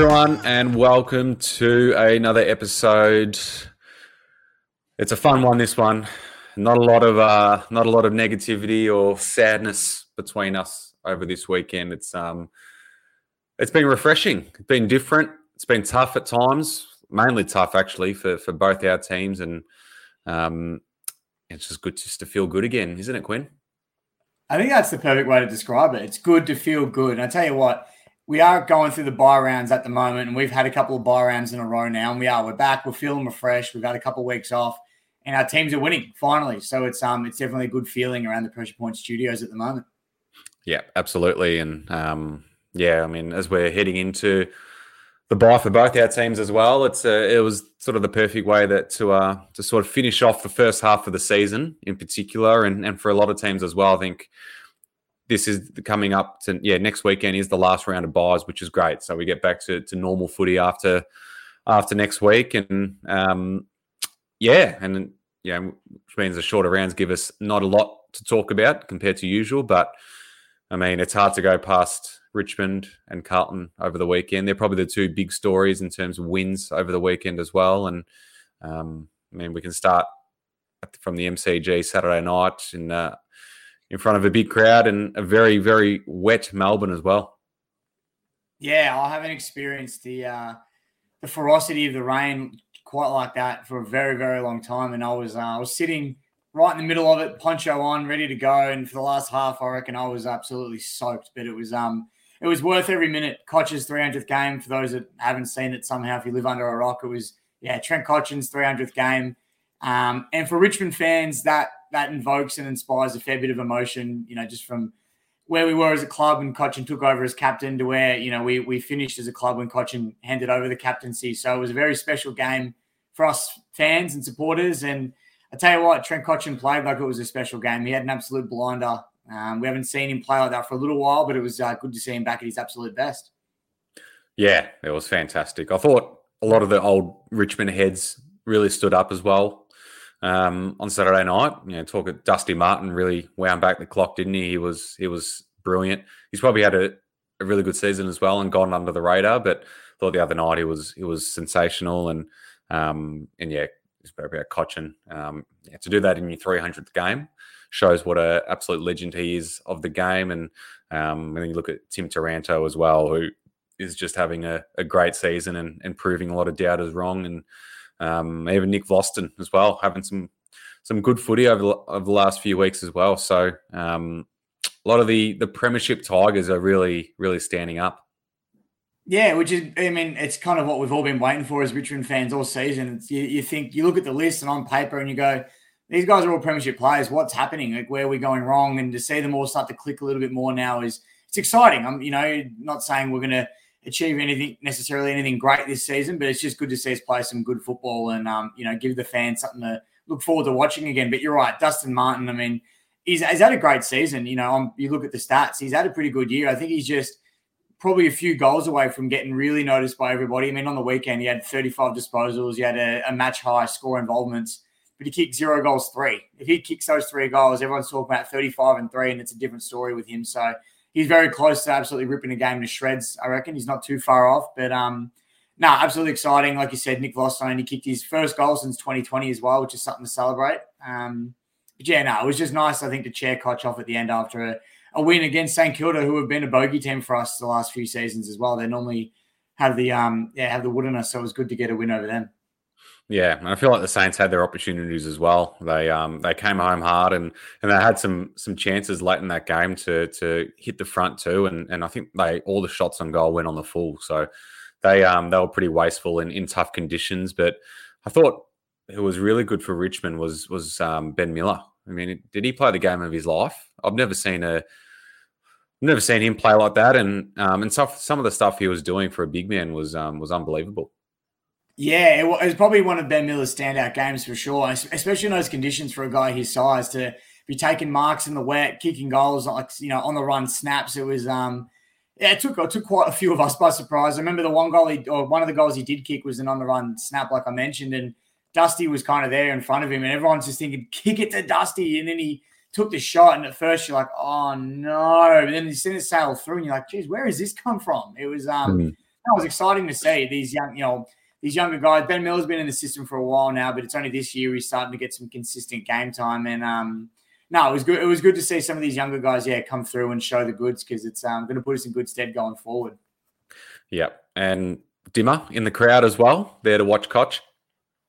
everyone, and welcome to another episode. It's a fun one. This one, not a lot of uh, not a lot of negativity or sadness between us over this weekend. It's um, it's been refreshing. It's been different. It's been tough at times, mainly tough actually for for both our teams, and um, it's just good just to feel good again, isn't it, Quinn? I think that's the perfect way to describe it. It's good to feel good. And I tell you what we are going through the bye rounds at the moment, and we've had a couple of bye rounds in a row now, and we are we're back. We're feeling refreshed. We've had a couple of weeks off, and our teams are winning finally. So it's um it's definitely a good feeling around the Pressure Point Studios at the moment. Yeah, absolutely, and um yeah, I mean as we're heading into the bye for both our teams as well, it's uh, it was sort of the perfect way that to uh to sort of finish off the first half of the season in particular, and and for a lot of teams as well. I think this is coming up to yeah next weekend is the last round of byes, which is great. So we get back to, to normal footy after after next week, and um, yeah, and yeah, which means the shorter rounds give us not a lot to talk about compared to usual. But I mean, it's hard to go past Richmond and Carlton over the weekend. They're probably the two big stories in terms of wins over the weekend as well. And um, I mean, we can start from the MCG Saturday night in uh, in front of a big crowd and a very, very wet Melbourne as well. Yeah, I haven't experienced the uh, the ferocity of the rain quite like that for a very, very long time. And I was uh, I was sitting right in the middle of it, poncho on, ready to go. And for the last half, I reckon I was absolutely soaked. But it was um it was worth every minute. Cotch's 300th game. For those that haven't seen it somehow, if you live under a rock, it was yeah Trent Cotchin's 300th game. Um, and for Richmond fans, that that invokes and inspires a fair bit of emotion. You know, just from where we were as a club and Cotchin took over as captain to where you know we we finished as a club when Cotchin handed over the captaincy. So it was a very special game for us fans and supporters. And I tell you what, Trent Cotchin played like it was a special game. He had an absolute blinder. Um, we haven't seen him play like that for a little while, but it was uh, good to see him back at his absolute best. Yeah, it was fantastic. I thought a lot of the old Richmond heads really stood up as well um, on Saturday night. You know, talk at Dusty Martin really wound back the clock, didn't he? He was he was brilliant. He's probably had a, a really good season as well and gone under the radar. But thought the other night he was he was sensational and um, and yeah, he's about Cotchin. Um, yeah, to do that in your 300th game shows what an absolute legend he is of the game. And um, and then you look at Tim Taranto as well, who is just having a, a great season and, and proving a lot of doubters wrong and um, even Nick Vlastuin as well, having some some good footy over over the last few weeks as well. So um, a lot of the the Premiership Tigers are really really standing up. Yeah, which is, I mean, it's kind of what we've all been waiting for as Richmond fans all season. You, you think, you look at the list and on paper and you go, these guys are all Premiership players. What's happening? Like, where are we going wrong? And to see them all start to click a little bit more now is, it's exciting. I'm, you know, not saying we're going to achieve anything necessarily anything great this season, but it's just good to see us play some good football and um, you know give the fans something to look forward to watching again. But you're right, Dustin Martin. I mean, he's, he's had a great season. You know, um, you look at the stats; he's had a pretty good year. I think he's just probably a few goals away from getting really noticed by everybody. I mean, on the weekend he had 35 disposals, he had a, a match high score involvements, but he kicked zero goals, three. If he kicks those three goals, everyone's talking about 35 and three, and it's a different story with him. So he's very close to absolutely ripping the game to shreds. I reckon he's not too far off, but um, no, absolutely exciting. Like you said, Nick Vlastuin, he kicked his first goal since 2020 as well, which is something to celebrate. Um, but yeah, no, it was just nice, I think, to chair Cotch off at the end after a, a win against St Kilda, who have been a bogey team for us the last few seasons as well. They normally have the um, yeah have the wood in us, so it was good to get a win over them. Yeah, and I feel like the Saints had their opportunities as well. They um they came home hard and and they had some some chances late in that game to to hit the front too. And and I think they all the shots on goal went on the full. So they um they were pretty wasteful in, in tough conditions. But I thought who was really good for Richmond was was um, Ben Miller. I mean, did he play the game of his life? I've never seen a never seen him play like that. And um and some some of the stuff he was doing for a big man was um was unbelievable. Yeah, it was probably one of Ben Miller's standout games for sure, especially in those conditions for a guy his size to be taking marks in the wet, kicking goals like you know on the run snaps. It was um, yeah, it took it took quite a few of us by surprise. I remember the one goal he or one of the goals he did kick was an on the run snap, like I mentioned, and Dusty was kind of there in front of him, and everyone's just thinking, kick it to Dusty, and then he took the shot, and at first you're like, oh no, but then you see it sail through, and you're like, geez, where has this come from? It was um. Mm was exciting to see these young, you know, these younger guys. Ben Miller's been in the system for a while now, but it's only this year he's starting to get some consistent game time. And um, no, it was good. It was good to see some of these younger guys, yeah, come through and show the goods because it's um, going to put us in good stead going forward. Yeah, and Dimmer in the crowd as well, there to watch Cotch.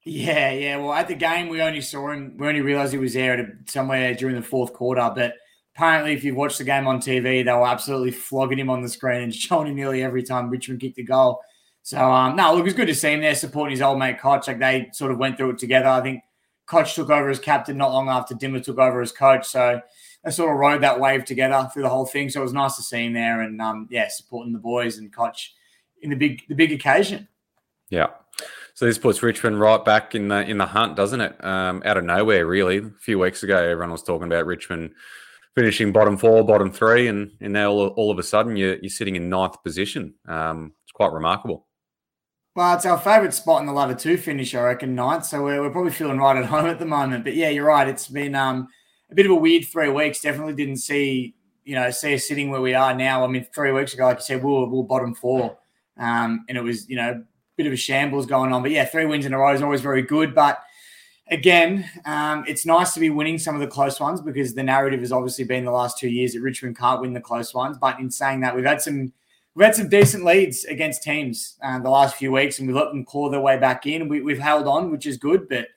Yeah, yeah. Well, at the game, we only saw him. We only realised he was there at a, somewhere during the fourth quarter. But apparently, if you've watched the game on TV, they were absolutely flogging him on the screen and showing him nearly every time Richmond kicked a goal. So, um, no, look, it was good to see him there supporting his old mate Cotch. Like they sort of went through it together. I think Cotch took over as captain not long after Dimmer took over as coach. So they sort of rode that wave together through the whole thing. So it was nice to see him there and um, yeah, supporting the boys and Cotch in the big the big occasion. Yeah. So this puts Richmond right back in the in the hunt, doesn't it? Um, out of nowhere, really. A few weeks ago, everyone was talking about Richmond finishing bottom four, bottom three, and and now all, all of a sudden you're you're sitting in ninth position. Um, it's quite remarkable. Well, it's our favourite spot in the ladder two finish, I reckon, ninth. So we're, we're probably feeling right at home at the moment. But yeah, you're right. It's been um, a bit of a weird three weeks. Definitely didn't see you know see us sitting where we are now. I mean, three weeks ago, like you said, we were, we were bottom four. Um, and it was, you know, a bit of a shambles going on. But yeah, three wins in a row is always very good. But again, um, it's nice to be winning some of the close ones because the narrative has obviously been the last two years that Richmond can't win the close ones. But in saying that, we've had some we've had some decent leads against teams uh, the last few weeks, and we let them claw their way back in. We, have held on, which is good. But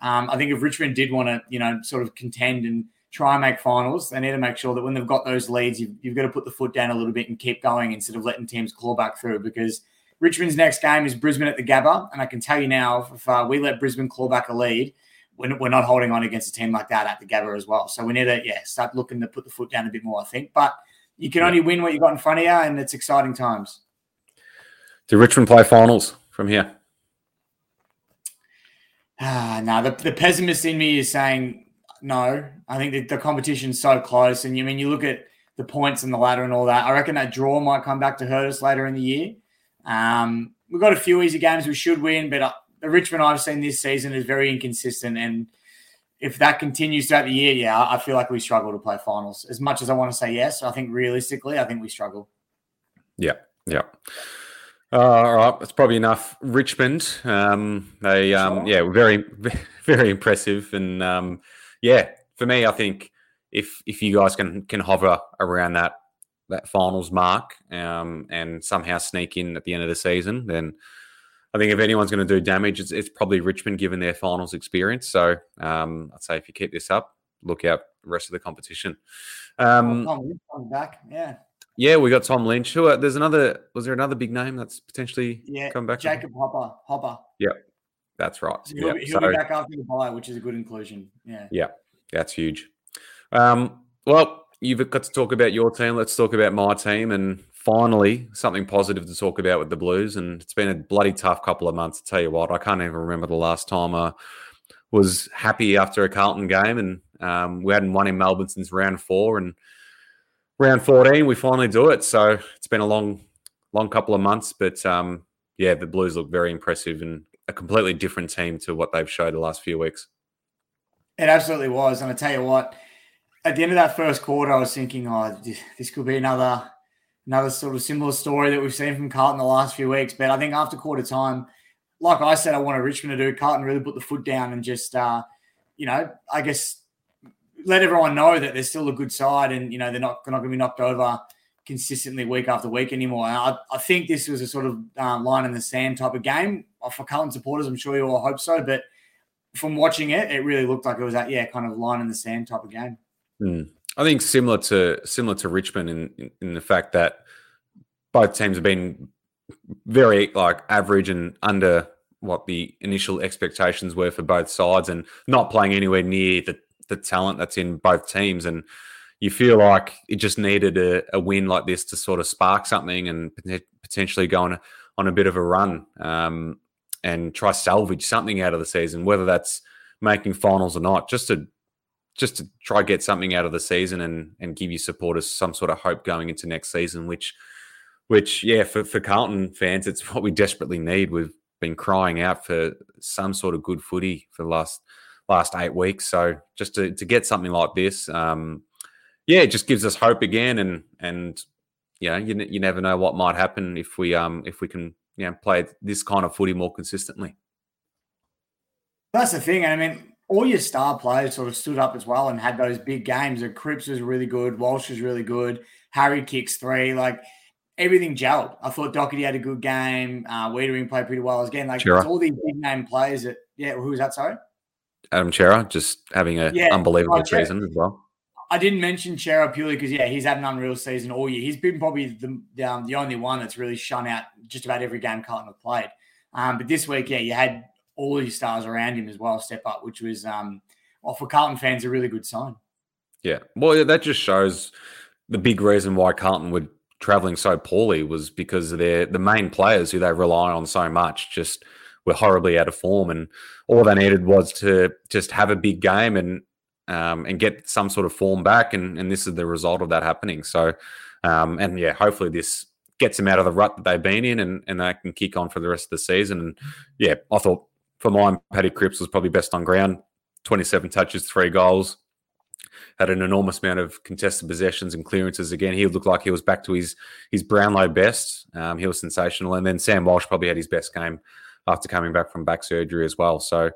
um, I think if Richmond did want to, you know, sort of contend and try and make finals, they need to make sure that when they've got those leads, you've, you've got to put the foot down a little bit and keep going instead of letting teams claw back through. Because Richmond's next game is Brisbane at the Gabba, and I can tell you now, if uh, we let Brisbane claw back a lead, we're, we're not holding on against a team like that at the Gabba as well. So we need to, yeah, start looking to put the foot down a bit more. I think, but you can only win what you got in front of you, and it's exciting times. Do Richmond play finals from here? Ah, no, the, the pessimist in me is saying no. I think the, the competition's so close. And you I mean you look at the points and the ladder and all that. I reckon that draw might come back to hurt us later in the year. Um, we've got a few easy games we should win, but uh, the Richmond I've seen this season is very inconsistent. And if that continues throughout the year, yeah, I feel like we struggle to play finals. As much as I want to say yes, I think realistically, I think we struggle. Yeah, yeah. Uh, all right, that's probably enough. Richmond, um, they, um, yeah, very, very impressive, and um, yeah, for me, I think if if you guys can can hover around that that finals mark um, and somehow sneak in at the end of the season, then I think if anyone's going to do damage, it's, it's probably Richmond given their finals experience. So um, I'd say if you keep this up, look out the rest of the competition. Um, oh, back, yeah. Yeah, we got Tom Lynch. Who? Uh, there's another. Was there another big name that's potentially yeah, come back? Jacob Hopper. Hopper. Yeah, that's right. So he'll, he'll so, be back after the bye, which is a good inclusion. Yeah. Yeah, that's huge. Um, well, you've got to talk about your team. Let's talk about my team. And finally, something positive to talk about with the Blues. And it's been a bloody tough couple of months. To tell you what, I can't even remember the last time I was happy after a Carlton game. And um, we hadn't won in Melbourne since round four. And round 14, we finally do it. So it's been a long, long couple of months. But um, yeah, the Blues look very impressive and a completely different team to what they've showed the last few weeks. It absolutely was. And I tell you what, at the end of that first quarter, I was thinking, oh, this could be another another sort of similar story that we've seen from Carlton the last few weeks. But I think after quarter time, like I said, I wanted Richmond to do. Carlton really put the foot down and just, uh, you know, I guess let everyone know that they're still a good side and you know they're not they're not going to be knocked over consistently week after week anymore. I, I think this was a sort of um, line in the sand type of game uh, for Carlton supporters. I'm sure you all hope so, but from watching it, it really looked like it was that yeah kind of line in the sand type of game. Mm. I think similar to similar to Richmond in, in, in the fact that both teams have been very like average and under what the initial expectations were for both sides, and not playing anywhere near the the talent that's in both teams and you feel like it just needed a, a, win like this to sort of spark something and potentially go on a, on a bit of a run um, and try salvage something out of the season, whether that's making finals or not, just to just to try get something out of the season and and give your supporters some sort of hope going into next season, which which yeah, for, for Carlton fans, it's what we desperately need. We've been crying out for some sort of good footy for the last last eight weeks. So just to, to get something like this, um, yeah, it just gives us hope again, and and you know, you, you never know what might happen if we um if we can you know play this kind of footy more consistently. That's the thing. I mean, all your star players sort of stood up as well and had those big games. And Cripps was really good. Walsh was really good. Harry kicks three. Like everything gelled. I thought Doherty had a good game. Uh, Weitering played pretty well again. Like all these big name players that. Yeah, who was that? Sorry. Adam Cerra, just having an yeah, unbelievable oh, season as well. I didn't mention Cerra purely because yeah, he's had an unreal season all year. He's been probably the the, um, the only one that's really shone out just about every game Carlton have played. Um, but this week, yeah, you had all these stars around him as well step up, which was um, well for Carlton fans a really good sign. Yeah, well, that just shows the big reason why Carlton were traveling so poorly was because their the main players who they rely on so much just were horribly out of form, and all they needed was to just have a big game and um, and get some sort of form back, and and this is the result of that happening. So, um, and yeah, hopefully this gets them out of the rut that they've been in, and and they can kick on for the rest of the season. And yeah, I thought for mine, Paddy Cripps was probably best on ground. 27 touches, three goals. Had an enormous amount of contested possessions and clearances. Again, he looked like he was back to his his Brownlow best. Um, he was sensational. And then Sam Walsh probably had his best game after coming back from back surgery as well. So,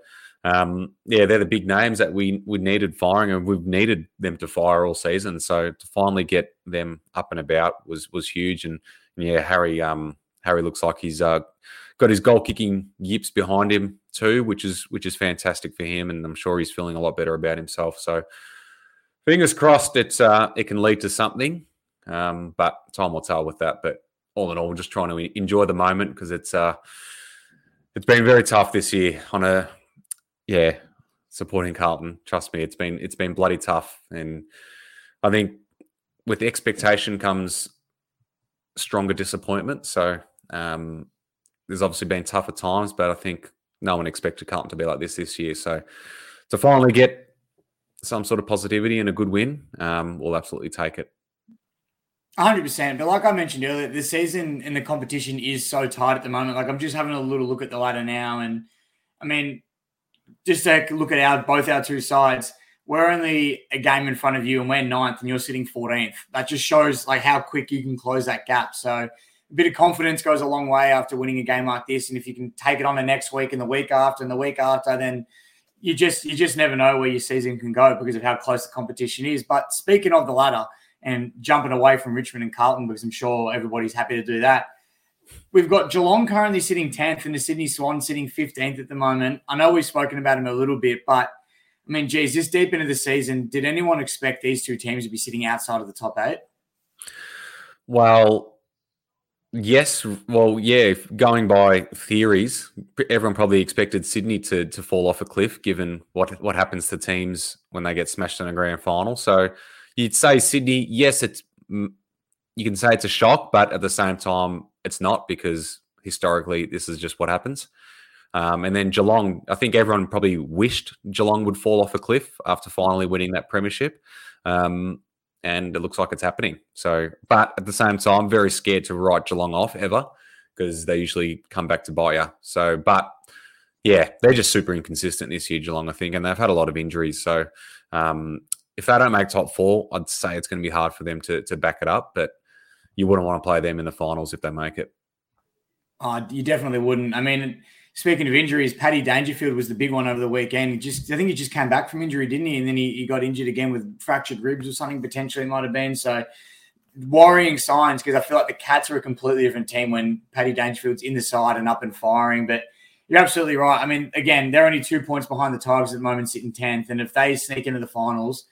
um, yeah, they're the big names that we we needed firing, and we've needed them to fire all season. So to finally get them up and about was was huge. And yeah, Harry um, Harry looks like he's uh, got his goal kicking yips behind him too, which is which is fantastic for him, and I'm sure he's feeling a lot better about himself. So fingers crossed it's uh, it can lead to something, um, but time will tell with that. But all in all, just trying to enjoy the moment because it's uh, it's been very tough this year on a yeah supporting Carlton. Trust me, it's been it's been bloody tough, and I think with expectation comes stronger disappointment. So um, there's obviously been tougher times, but I think no one expected Carlton to be like this this year. So to finally get some sort of positivity and a good win, um, we'll absolutely take it. 100%. But like I mentioned earlier, the season and the competition is so tight at the moment. Like I'm just having a little look at the ladder now. And I mean, just to look at our both our two sides, we're only a game in front of you and we're ninth and you're sitting 14th. That just shows like how quick you can close that gap. So a bit of confidence goes a long way after winning a game like this. And if you can take it on the next week and the week after and the week after, then you just you just never know where your season can go because of how close the competition is. But speaking of the ladder and jumping away from Richmond and Carlton, because I'm sure everybody's happy to do that. We've got Geelong currently sitting 10th and the Sydney Swans sitting 15th at the moment. I know we've spoken about them a little bit, but I mean, geez, this deep into the season, did anyone expect these two teams to be sitting outside of the top eight? Well, Yes, well, yeah. Going by theories, everyone probably expected Sydney to to fall off a cliff, given what what happens to teams when they get smashed in a grand final. So you'd say Sydney. Yes, it's you can say it's a shock, but at the same time, it's not because historically this is just what happens. Um, and then Geelong, I think everyone probably wished Geelong would fall off a cliff after finally winning that premiership. Um, and it looks like it's happening. So, but at the same time, very scared to write Geelong off ever because they usually come back to buy you. So, but yeah, they're just super inconsistent this year, Geelong, I think, and they've had a lot of injuries. So, um, if they don't make top four, I'd say it's going to be hard for them to to back it up. But you wouldn't want to play them in the finals if they make it. Oh, you definitely wouldn't. I mean, speaking of injuries, Paddy Dangerfield was the big one over the weekend. He just, I think he just came back from injury, didn't he? And then he, he got injured again with fractured ribs or something potentially might have been. So worrying signs because I feel like the Cats are a completely different team when Paddy Dangerfield's in the side and up and firing. But you're absolutely right. I mean, again, they're only two points behind the Tigers at the moment, sitting tenth. And if they sneak into the finals,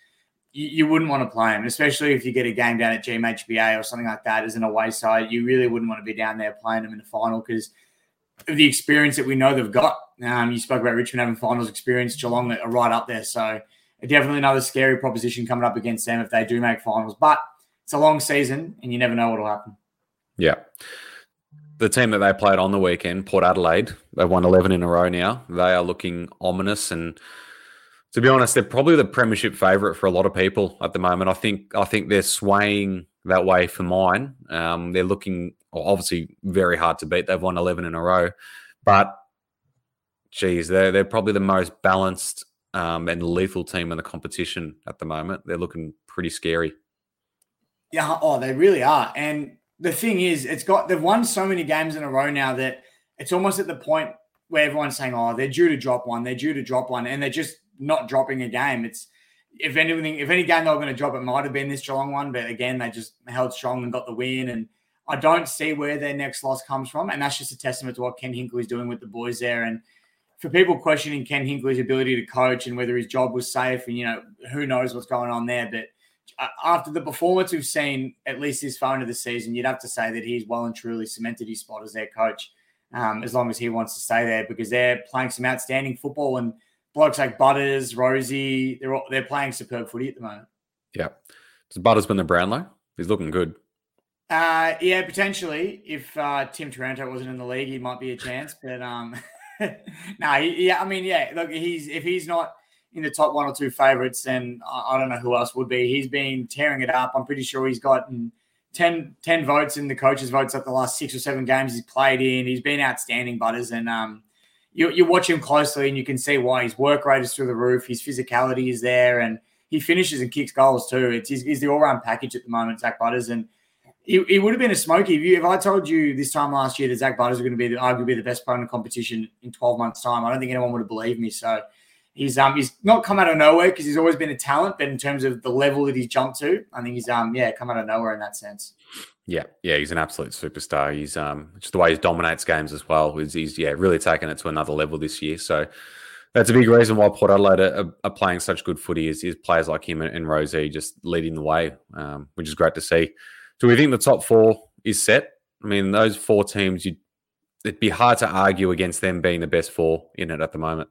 you, you wouldn't want to play them, especially if you get a game down at GMHBA or something like that as an away side. You really wouldn't want to be down there playing them in the final because the experience that we know they've got. Um, you spoke about Richmond having finals experience, Geelong are right up there. So definitely another scary proposition coming up against them if they do make finals. But it's a long season and you never know what will happen. Yeah. The team that they played on the weekend, Port Adelaide, they've won 11 in a row now. They are looking ominous. And to be honest, they're probably the premiership favourite for a lot of people at the moment. I think I think they're swaying that way for mine. Um, they're looking obviously very hard to beat. They've won 11 in a row, but geez, they're, they're probably the most balanced um, and lethal team in the competition at the moment. They're looking pretty scary. Yeah, oh, they really are. And the thing is, it's got they've won so many games in a row now that it's almost at the point where everyone's saying, "Oh, they're due to drop one. They're due to drop one," and they're just not dropping a game. It's if anything, if any game they were going to drop, it might have been this Geelong one, but again, they just held strong and got the win. And I don't see where their next loss comes from, and that's just a testament to what Ken Hinkley's doing with the boys there. And for people questioning Ken Hinkley's ability to coach and whether his job was safe, and you know who knows what's going on there, but uh, after the performance we've seen, at least this far into the season, you'd have to say that he's well and truly cemented his spot as their coach. Um, as long as he wants to stay there, because they're playing some outstanding football and blokes like Butters, Rozee, they're all, they're playing superb footy at the moment. Yeah, does Butters win the Brownlow? He's looking good. Uh, yeah, potentially. If uh, Tim Taranto wasn't in the league, he might be a chance. But um, no, yeah, I mean, yeah. Look, he's if he's not in the top one or two favourites, then I, I, don't know who else would be. He's been tearing it up. I'm pretty sure he's gotten 10, 10 votes in the coaches' votes at the last six or seven games he's played in. He's been outstanding, Butters, and um, you, you watch him closely and you can see why his work rate is through the roof. His physicality is there, and he finishes and kicks goals too. It's he's, he's the all round package at the moment, Zak Butters, and it, would have been a smoky if you if I told you this time last year that Zak Butters was going to be the, arguably the best player in the competition in 12 months' time. I don't think anyone would have believed me. So he's um he's not come out of nowhere because he's always been a talent, but in terms of the level that he's jumped to, I think he's um yeah come out of nowhere in that sense. Yeah, yeah, he's an absolute superstar. He's um just the way he dominates games as well. He's, he's yeah really taken it to another level this year. So that's a big reason why Port Adelaide are, are playing such good footy. Is, is players like him and, and Rozee just leading the way, um, which is great to see. Do we think the top four is set? I mean, those four teams, you it'd be hard to argue against them being the best four in it at the moment.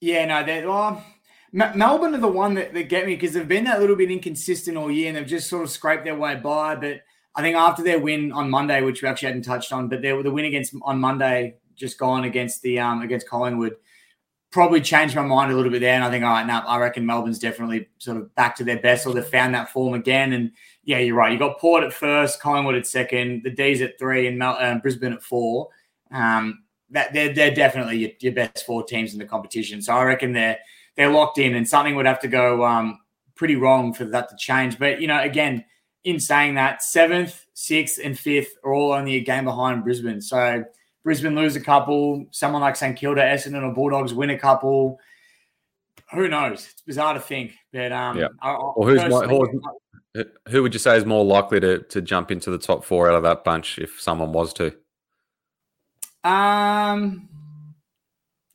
Yeah, no, they're. Well, Melbourne are the one that, that get me because they've been that little bit inconsistent all year and they've just sort of scraped their way by. But I think after their win on Monday, which we actually hadn't touched on, but their the win against on Monday just gone against the um against Collingwood probably changed my mind a little bit there. And I think, all right, now I reckon Melbourne's definitely sort of back to their best or they've found that form again. And yeah, you're right. You got Port at first, Collingwood at second, the D's at three, and Mel- uh, Brisbane at four. Um, that they're they're definitely your, your, best four teams in the competition. So I reckon they're they're locked in, and something would have to go um, pretty wrong for that to change. But you know, again, in saying that, seventh, sixth, and fifth are all only a game behind Brisbane. So Brisbane lose a couple. Someone like St Kilda, Essendon, or Bulldogs win a couple. Who knows? It's bizarre to think, but um, yeah. I, I, well, who's who, who would you say is more likely to to jump into the top four out of that bunch if someone was to? Um,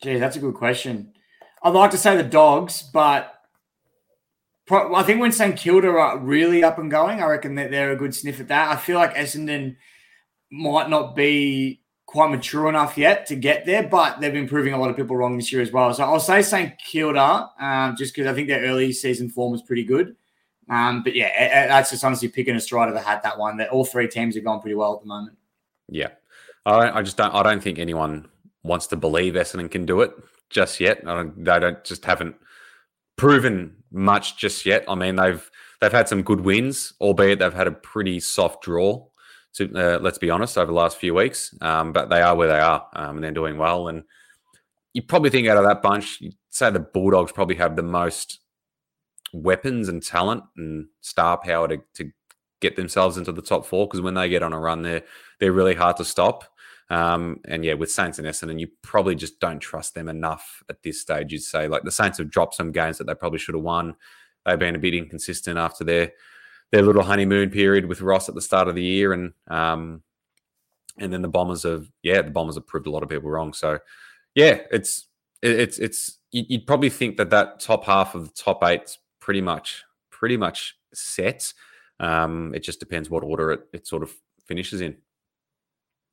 gee, that's a good question. I'd like to say the dogs, but I think when St Kilda are really up and going, I reckon that they're a good sniff at that. I feel like Essendon might not be quite mature enough yet to get there, but they've been proving a lot of people wrong this year as well. So I'll say St Kilda, um, just because I think their early season form was pretty good. Um, but yeah, that's just honestly picking a stride of the hat. That one, that all three teams are going pretty well at the moment. Yeah, I, I just don't. I don't think anyone wants to believe Essendon can do it just yet. I don't, they don't just haven't proven much just yet. I mean, they've they've had some good wins, albeit they've had a pretty soft draw to, uh, let's be honest, over the last few weeks. Um, but they are where they are, um, and they're doing well. And you probably think out of that bunch, you'd say the Bulldogs probably have the most weapons and talent and star power to, to get themselves into the top four. Because when they get on a run, they're they're really hard to stop. Um, and yeah, with Saints and Essendon, you probably just don't trust them enough at this stage. You'd say like the Saints have dropped some games that they probably should have won. They've been a bit inconsistent after their their little honeymoon period with Ross at the start of the year, and um, and then the Bombers have yeah, the Bombers have proved a lot of people wrong. So yeah, it's it's it's you'd probably think that that top half of the top eight's pretty much pretty much set. Um, it just depends what order it, it sort of finishes in.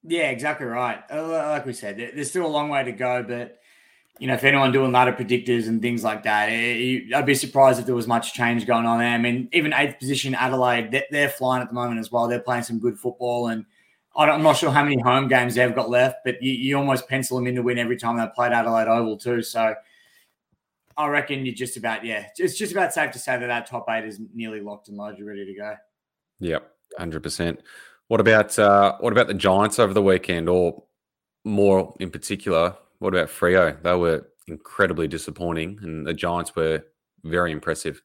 Yeah, exactly right. Uh, like we said, there's still a long way to go, but you know, if anyone doing ladder predictors and things like that, it, I'd be surprised if there was much change going on there. I mean, even eighth position Adelaide, they're, flying at the moment as well. They're playing some good football, and I'm not sure how many home games they've got left, but you, you almost pencil them in to win every time they played Adelaide Oval too. So I reckon you're just about yeah, it's just about safe to say that that top eight is nearly locked and loaded, ready to go. Yep, hundred percent. What about uh, what about the Giants over the weekend, or more in particular? What about Freo? They were incredibly disappointing, and the Giants were very impressive.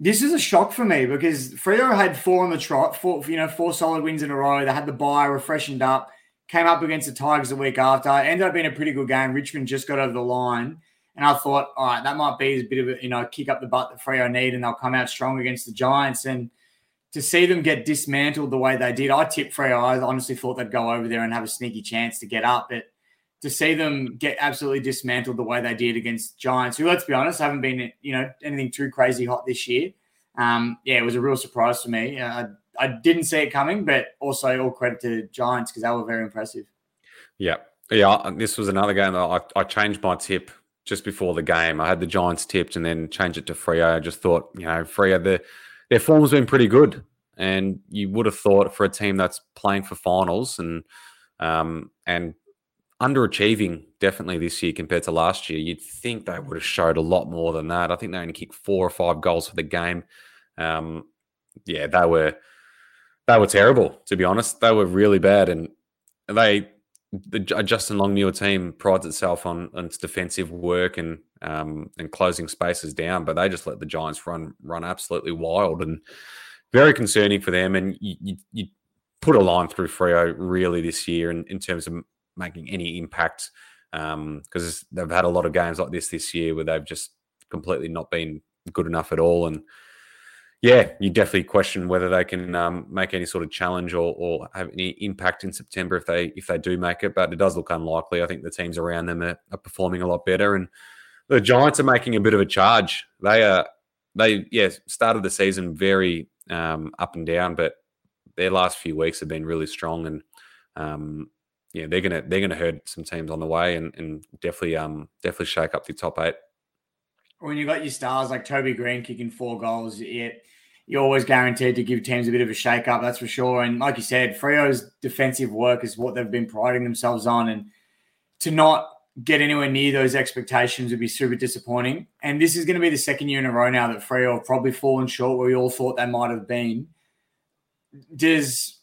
This is a shock for me because Freo had four on the trot, four, you know, four solid wins in a row. They had the bye, refreshened up, came up against the Tigers the week after. It ended up being a pretty good game. Richmond just got over the line. And I thought, all right, that might be a bit of a, you know, kick up the butt that Freo need and they'll come out strong against the Giants. And to see them get dismantled the way they did, I tipped Freo. I honestly thought they'd go over there and have a sneaky chance to get up. But to see them get absolutely dismantled the way they did against Giants, who, let's be honest, haven't been you know anything too crazy hot this year. Um, yeah, it was a real surprise for me. Uh, I didn't see it coming, but also all credit to Giants because they were very impressive. Yeah, yeah. This was another game that I, I changed my tip just before the game. I had the Giants tipped and then changed it to Freo. I just thought, you know, Freo, their their form's been pretty good, and you would have thought for a team that's playing for finals and um, and underachieving definitely this year compared to last year. You'd think they would have showed a lot more than that. I think they only kicked four or five goals for the game. Um, yeah, they were they were terrible to be honest. They were really bad, and they the Justin Longmuir team prides itself on, on its defensive work and um, and closing spaces down, but they just let the Giants run run absolutely wild and very concerning for them. And you, you, you put a line through Freo really this year in, in terms of making any impact because um, they've had a lot of games like this this year where they've just completely not been good enough at all. And yeah, you definitely question whether they can um, make any sort of challenge or, or, have any impact in September if they if they do make it. But it does look unlikely. I think the teams around them are, are performing a lot better, and the Giants are making a bit of a charge. They are they yeah started the season very um, up and down, but their last few weeks have been really strong and um, yeah, they're gonna they're gonna hurt some teams on the way and, and definitely um definitely shake up the top eight. When you got your stars like Toby Greene kicking four goals, it, you're always guaranteed to give teams a bit of a shake up, that's for sure. And like you said, Freo's defensive work is what they've been priding themselves on, and to not get anywhere near those expectations would be super disappointing. And this is going to be the second year in a row now that Freo have probably fallen short where we all thought they might have been. Does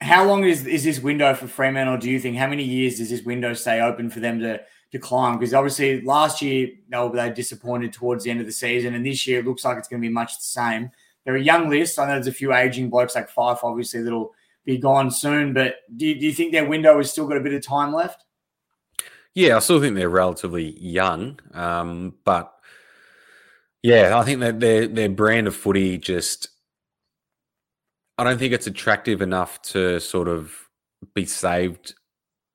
how long is, is this window for Fremantle? Do you think? How many years does this window stay open for them to to climb? Because obviously last year they were disappointed towards the end of the season, and this year it looks like it's going to be much the same. They're a young list. I know there's a few aging blokes like Fyfe, obviously that'll be gone soon. But do, do you think their window has still got a bit of time left? Yeah, I still think they're relatively young, um, but yeah, I think that their their brand of footy just I don't think it's attractive enough to sort of be saved.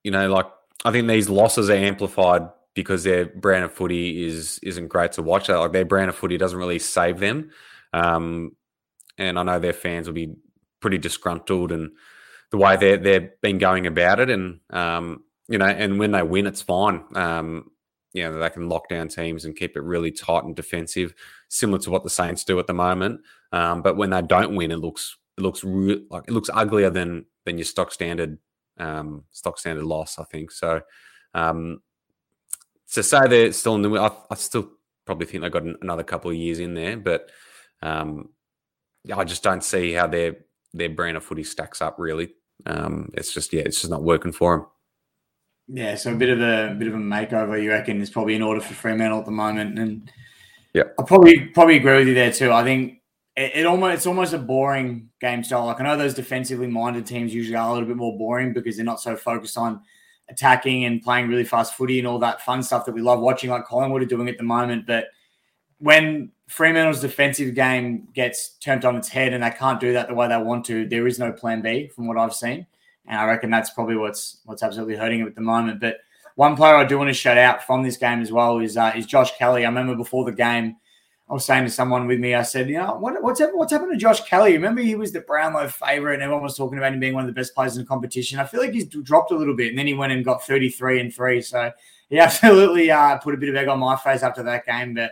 You know, like I think these losses are amplified because their brand of footy is isn't great to watch. Like their brand of footy doesn't really save them, um, and I know their fans will be pretty disgruntled and the way they they've been going about it. And um, you know, and when they win, it's fine. Um, you know, they can lock down teams and keep it really tight and defensive, similar to what the Saints do at the moment. Um, but when they don't win, it looks it looks re- like it looks uglier than than your stock standard um, stock standard loss. I think so. Um, to say they're still in the, I, I still probably think they've got another couple of years in there, but um, I just don't see how their their brand of footy stacks up. Really, um, it's just yeah, it's just not working for them. Yeah, so a bit of a, a bit of a makeover, you reckon, is probably in order for Fremantle at the moment, and yeah, I probably probably agree with you there too. I think it, it, almost it's almost a boring game style. Like I know those defensively minded teams usually are a little bit more boring because they're not so focused on attacking and playing really fast footy and all that fun stuff that we love watching, like Collingwood are doing at the moment. But when Fremantle's defensive game gets turned on its head and they can't do that the way they want to, there is no plan B from what I've seen. And I reckon that's probably what's what's absolutely hurting it at the moment. But one player I do want to shout out from this game as well is uh, is Josh Kelly. I remember before the game, I was saying to someone with me, I said, you know, what, what's what's happened to Josh Kelly? Remember, he was the Brownlow favorite, and everyone was talking about him being one of the best players in the competition. I feel like he's dropped a little bit, and then he went and got 33 and three. So he absolutely uh, put a bit of egg on my face after that game. But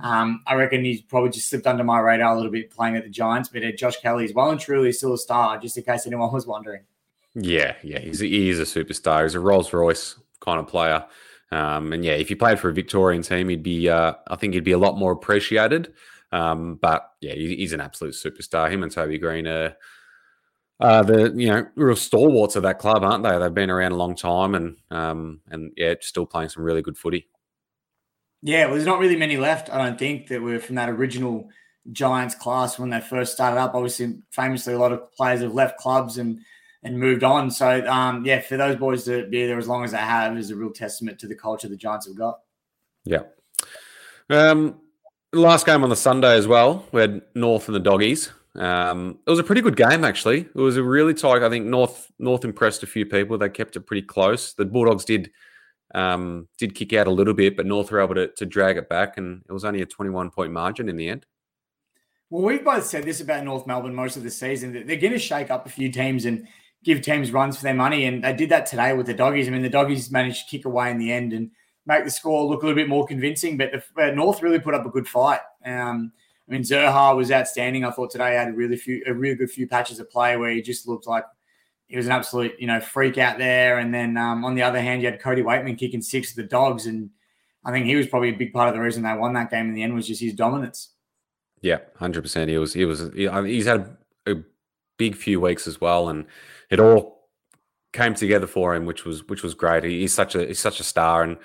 um, I reckon he's probably just slipped under my radar a little bit playing at the Giants. But uh, Josh Kelly is well and truly still a star, just in case anyone was wondering. Yeah, yeah, he's a, he is a superstar. He's a Rolls Royce kind of player. Um, and yeah, if he played for a Victorian team, he'd be, uh, I think he'd be a lot more appreciated. Um, but yeah, he's an absolute superstar. Him and Toby Greene are the you know real stalwarts of that club, aren't they? They've been around a long time, and um, and yeah, still playing some really good footy. Yeah, well, there's not really many left. I don't think that were from that original Giants class when they first started up. Obviously, famously, a lot of players have left clubs and and moved on. So, um, yeah, for those boys to be there as long as they have is a real testament to the culture the Giants have got. Yeah. Um, last game on the Sunday as well. We had North and the Doggies. Um, it was a pretty good game actually. It was a really tight. I think North North impressed a few people. They kept it pretty close. The Bulldogs did um, did kick out a little bit, but North were able to, to drag it back, and it was only a 21 point margin in the end. Well, we've both said this about North Melbourne most of the season that they're going to shake up a few teams and give teams runs for their money, and they did that today with the Doggies. I mean, the Doggies managed to kick away in the end and make the score look a little bit more convincing, but the, North really put up a good fight. Um, I mean, Zurhaar was outstanding. I thought today had a really few, a really good few patches of play where he just looked like he was an absolute, you know, freak out there. And then um, on the other hand, you had Cody Weightman kicking six of the dogs, and I think he was probably a big part of the reason they won that game in the end was just his dominance. Yeah, hundred percent. He was, he was, he, he's had a, a big few weeks as well, and it all came together for him, which was which was great. He's such a he's such a star, and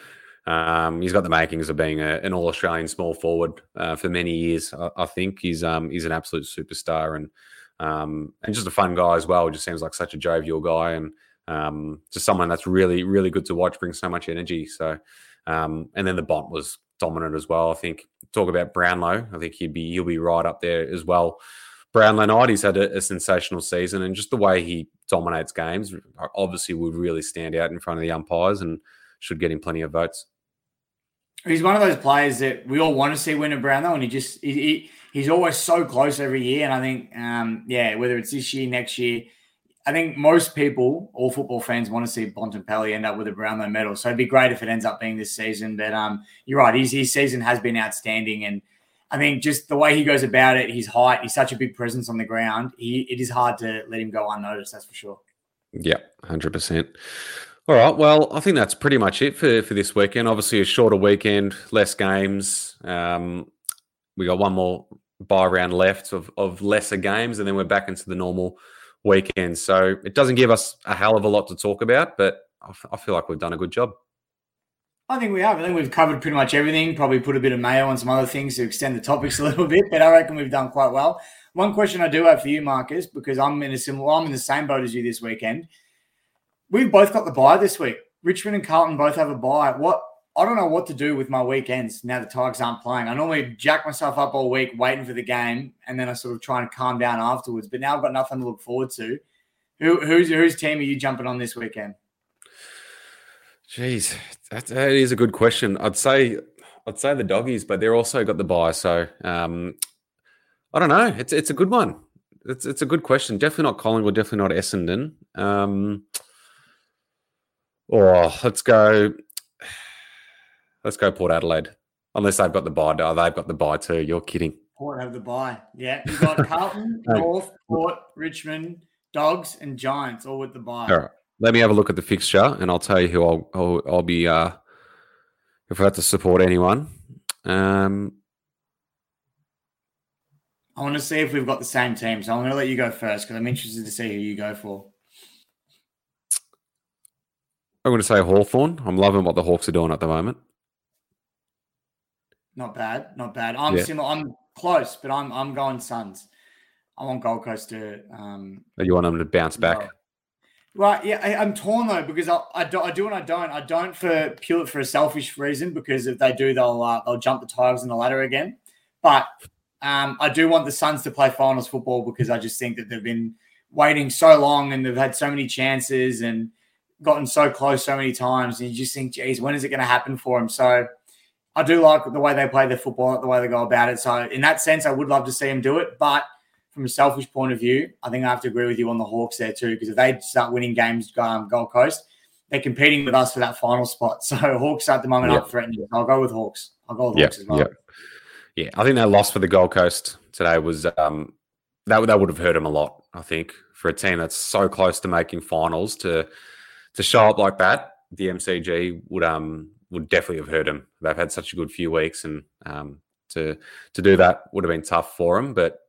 um, he's got the makings of being a, an All Australian small forward uh, for many years. I, I, think he's um, he's an absolute superstar and um, and just a fun guy as well. Just seems like such a jovial guy and um, just someone that's really really good to watch. Brings so much energy. So um, and then the Bont was dominant as well. I think talk about Brownlow. I think he'd be he'll be right up there as well. Brownlow night, he's had a, a, sensational season, and just the way he dominates games, obviously would really stand out in front of the umpires and should get him plenty of votes. He's one of those players that we all want to see win a Brownlow, and he just he, he, he's always so close every year. And I think, um, yeah, whether it's this year, next year, I think most people, all football fans, want to see Bontempelli end up with a Brownlow medal. So it'd be great if it ends up being this season. But um, you're right, his, his season has been outstanding, and I think just the way he goes about it, his height, he's such a big presence on the ground. He, it is hard to let him go unnoticed. That's for sure. Yeah, hundred percent. All right. Well, I think that's pretty much it for, for this weekend. Obviously, a shorter weekend, less games. Um, we got one more bye round left of, of lesser games, and then we're back into the normal weekend. So it doesn't give us a hell of a lot to talk about, but I, f- I feel like we've done a good job. I think we have. I think we've covered pretty much everything. Probably put a bit of mayo on some other things to extend the topics a little bit, but I reckon we've done quite well. One question I do have for you, Marcus, because I'm in a similar, I'm in the same boat as you this weekend we've both got the bye this week. Richmond and Carlton both have a bye. What I don't know what to do with my weekends now the Tigers aren't playing. I normally jack myself up all week waiting for the game, and then I sort of try and calm down afterwards. But now I've got nothing to look forward to. Who, who's whose team are you jumping on this weekend? Jeez, that, that is a good question. I'd say I'd say the doggies, but they're also got the bye. So um, I don't know. It's it's a good one. It's it's a good question. Definitely not Collingwood. Definitely not Essendon. Um, or let's go. Let's go Port Adelaide. Unless they've got the bye. Oh, they've got the bye too. You're kidding. Port have the bye. Yeah. You've got Carlton, North, Port, Richmond, Dogs, and Giants all with the bye. All right. Let me have a look at the fixture and I'll tell you who I'll I'll, I'll be uh if I have to support anyone. Um I want to see if we've got the same team. So I'm going to let you go first because I'm interested to see who you go for. I'm going to say Hawthorn. I'm loving what the Hawks are doing at the moment. Not bad, not bad. I'm yeah. similar. I'm close, but I'm I'm going Suns. I want Gold Coast to. Um, you want them to bounce back? Well, yeah, I, am torn though because I, I, do, I do and I don't. I don't for pure for a selfish reason because if they do, they'll uh, they'll jump the Tigers in the ladder again. But um, I do want the Suns to play finals football because I just think that they've been waiting so long and they've had so many chances and gotten so close so many times, and you just think, geez, when is it going to happen for them? So I do like the way they play their football, the way they go about it. So in that sense, I would love to see them do it. But from a selfish point of view, I think I have to agree with you on the Hawks there too, because if they start winning games, um, Gold Coast, they're competing with us for that final spot. So Hawks at the moment yep. up threatening. I'll go with Hawks. I'll go with yep. Hawks as well. Yep. Yeah, I think that loss for the Gold Coast today was um, that that would have hurt them a lot. I think for a team that's so close to making finals to to show up like that, the MCG would um would definitely have hurt him. They've had such a good few weeks, and um, to to do that would have been tough for them. But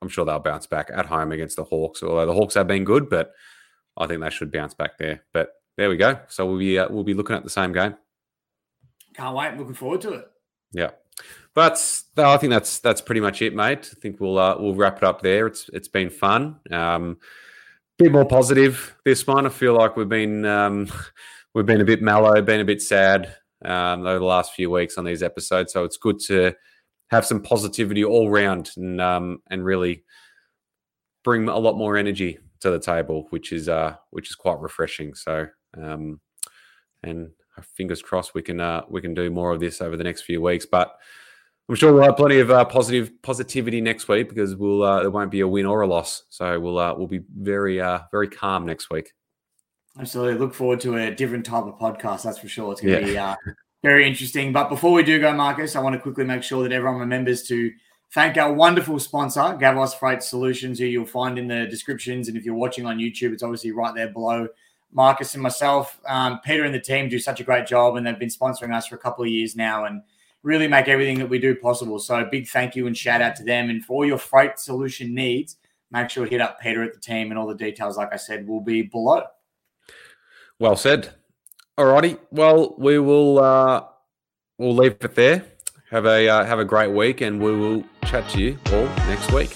I'm sure they'll bounce back at home against the Hawks. Although the Hawks have been good, but I think they should bounce back there. But there we go. So we'll be uh, we'll be looking at the same game. Can't wait. Looking forward to it. Yeah. but I think that's that's pretty much it, mate. I think we'll uh, we'll wrap it up there. It's it's been fun. Um, bit more positive this one. I feel like we've been um, we've been a bit mellow, been a bit sad um, over the last few weeks on these episodes. So it's good to have some positivity all round and um, and really bring a lot more energy to the table, which is uh, which is quite refreshing. So um, and fingers crossed we can uh, we can do more of this over the next few weeks, but. I'm sure we'll have plenty of uh, positive positivity next week because we'll uh, there won't be a win or a loss, so we'll uh, we'll be very uh, very calm next week. Absolutely, look forward to a different type of podcast. That's for sure. It's going to yeah. be uh, very interesting. But before we do go, Marcus, I want to quickly make sure that everyone remembers to thank our wonderful sponsor, Gavos Freight Solutions, who you'll find in the descriptions. And if you're watching on YouTube, it's obviously right there below. Marcus and myself, um, Peter and the team do such a great job, and they've been sponsoring us for a couple of years now. And really make everything that we do possible. So big thank you and shout out to them. And for all your freight solution needs, make sure to hit up Peter at the team and all the details, like I said, will be below. Well said. Alrighty. Well, we will uh we'll leave it there. Have a uh, have a great week and we will chat to you all next week.